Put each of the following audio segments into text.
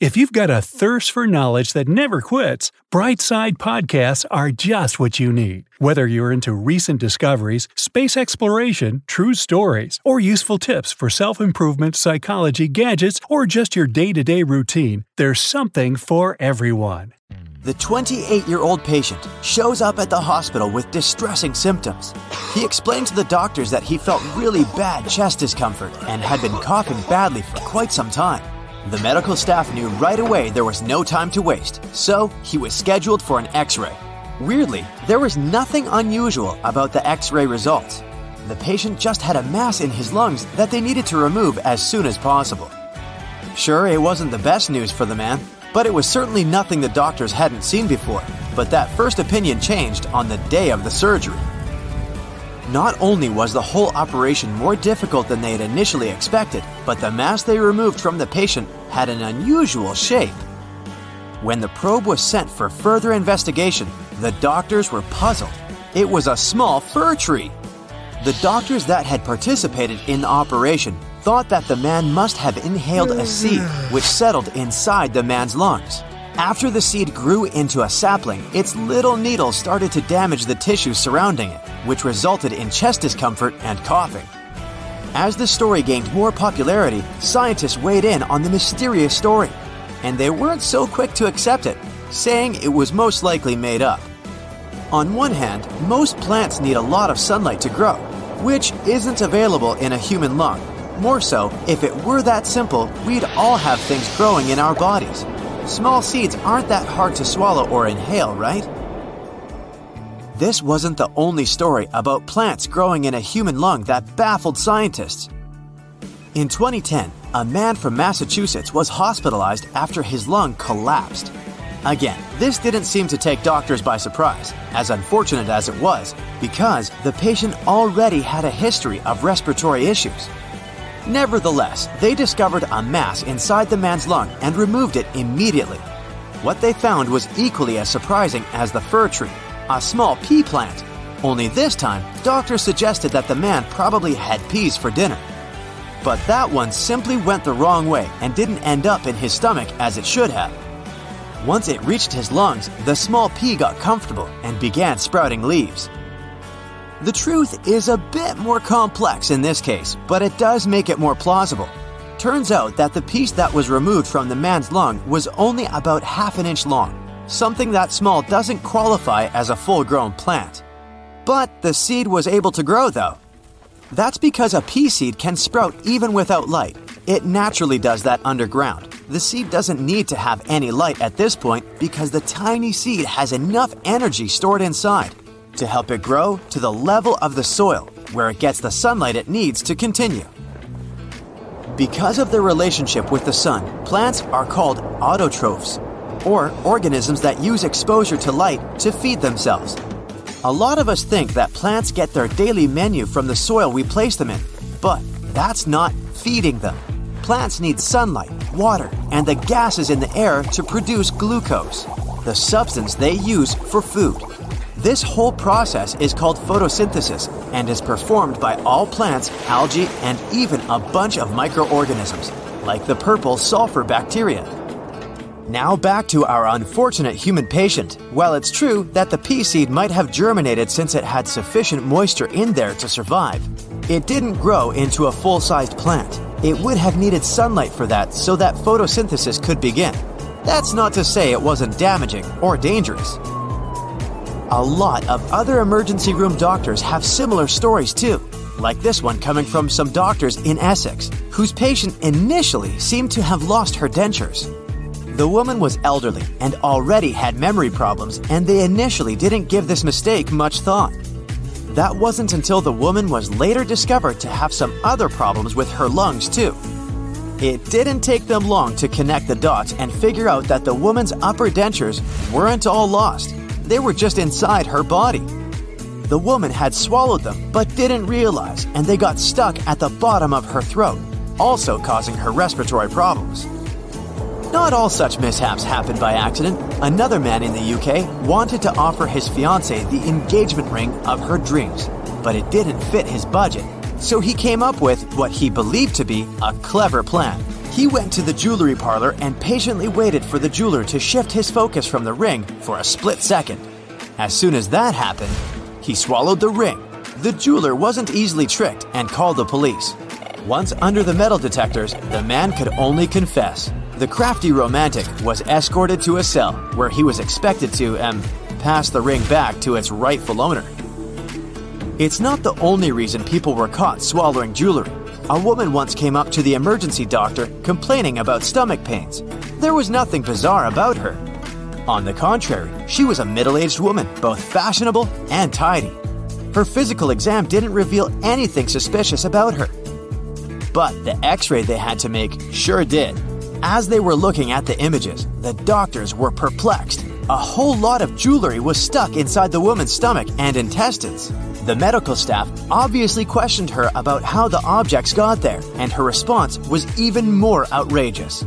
If you've got a thirst for knowledge that never quits, Brightside podcasts are just what you need. Whether you're into recent discoveries, space exploration, true stories, or useful tips for self improvement, psychology, gadgets, or just your day to day routine, there's something for everyone. The 28 year old patient shows up at the hospital with distressing symptoms. He explained to the doctors that he felt really bad chest discomfort and had been coughing badly for quite some time. The medical staff knew right away there was no time to waste, so he was scheduled for an x ray. Weirdly, there was nothing unusual about the x ray results. The patient just had a mass in his lungs that they needed to remove as soon as possible. Sure, it wasn't the best news for the man, but it was certainly nothing the doctors hadn't seen before. But that first opinion changed on the day of the surgery. Not only was the whole operation more difficult than they had initially expected, but the mass they removed from the patient had an unusual shape. When the probe was sent for further investigation, the doctors were puzzled. It was a small fir tree. The doctors that had participated in the operation thought that the man must have inhaled a seed which settled inside the man's lungs. After the seed grew into a sapling, its little needles started to damage the tissue surrounding it, which resulted in chest discomfort and coughing. As the story gained more popularity, scientists weighed in on the mysterious story, and they weren't so quick to accept it, saying it was most likely made up. On one hand, most plants need a lot of sunlight to grow, which isn't available in a human lung. More so, if it were that simple, we'd all have things growing in our bodies. Small seeds aren't that hard to swallow or inhale, right? This wasn't the only story about plants growing in a human lung that baffled scientists. In 2010, a man from Massachusetts was hospitalized after his lung collapsed. Again, this didn't seem to take doctors by surprise, as unfortunate as it was, because the patient already had a history of respiratory issues. Nevertheless, they discovered a mass inside the man's lung and removed it immediately. What they found was equally as surprising as the fir tree, a small pea plant. Only this time, doctors suggested that the man probably had peas for dinner. But that one simply went the wrong way and didn't end up in his stomach as it should have. Once it reached his lungs, the small pea got comfortable and began sprouting leaves. The truth is a bit more complex in this case, but it does make it more plausible. Turns out that the piece that was removed from the man's lung was only about half an inch long. Something that small doesn't qualify as a full grown plant. But the seed was able to grow though. That's because a pea seed can sprout even without light. It naturally does that underground. The seed doesn't need to have any light at this point because the tiny seed has enough energy stored inside to help it grow to the level of the soil where it gets the sunlight it needs to continue. Because of their relationship with the sun, plants are called autotrophs, or organisms that use exposure to light to feed themselves. A lot of us think that plants get their daily menu from the soil we place them in, but that's not feeding them. Plants need sunlight, water, and the gases in the air to produce glucose, the substance they use for food. This whole process is called photosynthesis and is performed by all plants, algae, and even a bunch of microorganisms, like the purple sulfur bacteria. Now back to our unfortunate human patient. While it's true that the pea seed might have germinated since it had sufficient moisture in there to survive, it didn't grow into a full sized plant. It would have needed sunlight for that so that photosynthesis could begin. That's not to say it wasn't damaging or dangerous. A lot of other emergency room doctors have similar stories too, like this one coming from some doctors in Essex, whose patient initially seemed to have lost her dentures. The woman was elderly and already had memory problems, and they initially didn't give this mistake much thought. That wasn't until the woman was later discovered to have some other problems with her lungs, too. It didn't take them long to connect the dots and figure out that the woman's upper dentures weren't all lost, they were just inside her body. The woman had swallowed them but didn't realize, and they got stuck at the bottom of her throat, also causing her respiratory problems. Not all such mishaps happen by accident. Another man in the UK wanted to offer his fiancée the engagement ring of her dreams, but it didn't fit his budget. So he came up with what he believed to be a clever plan. He went to the jewelry parlor and patiently waited for the jeweler to shift his focus from the ring for a split second. As soon as that happened, he swallowed the ring. The jeweler wasn't easily tricked and called the police. Once under the metal detectors, the man could only confess. The crafty romantic was escorted to a cell where he was expected to, um, pass the ring back to its rightful owner. It's not the only reason people were caught swallowing jewelry. A woman once came up to the emergency doctor complaining about stomach pains. There was nothing bizarre about her. On the contrary, she was a middle aged woman, both fashionable and tidy. Her physical exam didn't reveal anything suspicious about her. But the x ray they had to make sure did. As they were looking at the images, the doctors were perplexed. A whole lot of jewelry was stuck inside the woman's stomach and intestines. The medical staff obviously questioned her about how the objects got there, and her response was even more outrageous.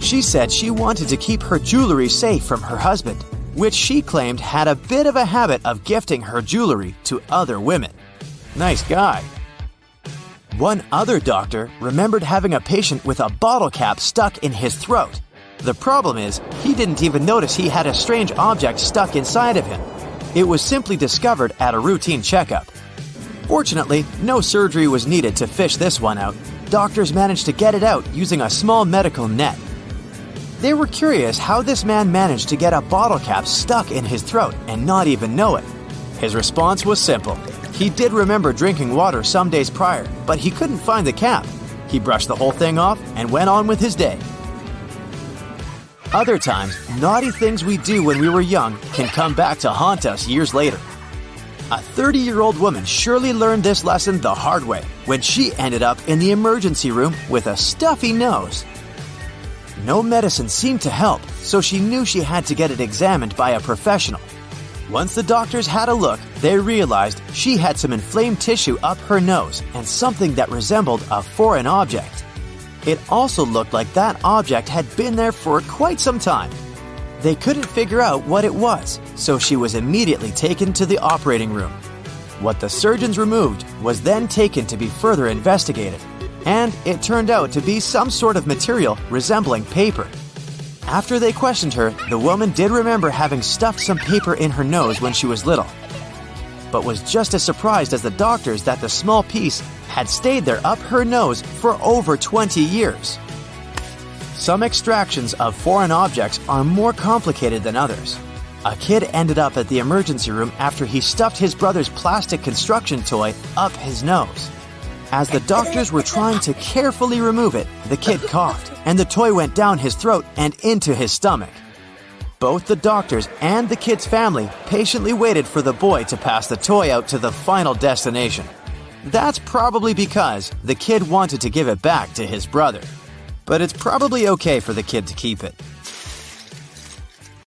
She said she wanted to keep her jewelry safe from her husband, which she claimed had a bit of a habit of gifting her jewelry to other women. Nice guy. One other doctor remembered having a patient with a bottle cap stuck in his throat. The problem is, he didn't even notice he had a strange object stuck inside of him. It was simply discovered at a routine checkup. Fortunately, no surgery was needed to fish this one out. Doctors managed to get it out using a small medical net. They were curious how this man managed to get a bottle cap stuck in his throat and not even know it. His response was simple he did remember drinking water some days prior, but he couldn't find the cap. He brushed the whole thing off and went on with his day. Other times, naughty things we do when we were young can come back to haunt us years later. A 30 year old woman surely learned this lesson the hard way when she ended up in the emergency room with a stuffy nose. No medicine seemed to help, so she knew she had to get it examined by a professional. Once the doctors had a look, they realized she had some inflamed tissue up her nose and something that resembled a foreign object. It also looked like that object had been there for quite some time. They couldn't figure out what it was, so she was immediately taken to the operating room. What the surgeons removed was then taken to be further investigated, and it turned out to be some sort of material resembling paper. After they questioned her, the woman did remember having stuffed some paper in her nose when she was little, but was just as surprised as the doctors that the small piece had stayed there up her nose for over 20 years. Some extractions of foreign objects are more complicated than others. A kid ended up at the emergency room after he stuffed his brother's plastic construction toy up his nose. As the doctors were trying to carefully remove it, the kid coughed, and the toy went down his throat and into his stomach. Both the doctors and the kid's family patiently waited for the boy to pass the toy out to the final destination. That's probably because the kid wanted to give it back to his brother. But it's probably okay for the kid to keep it.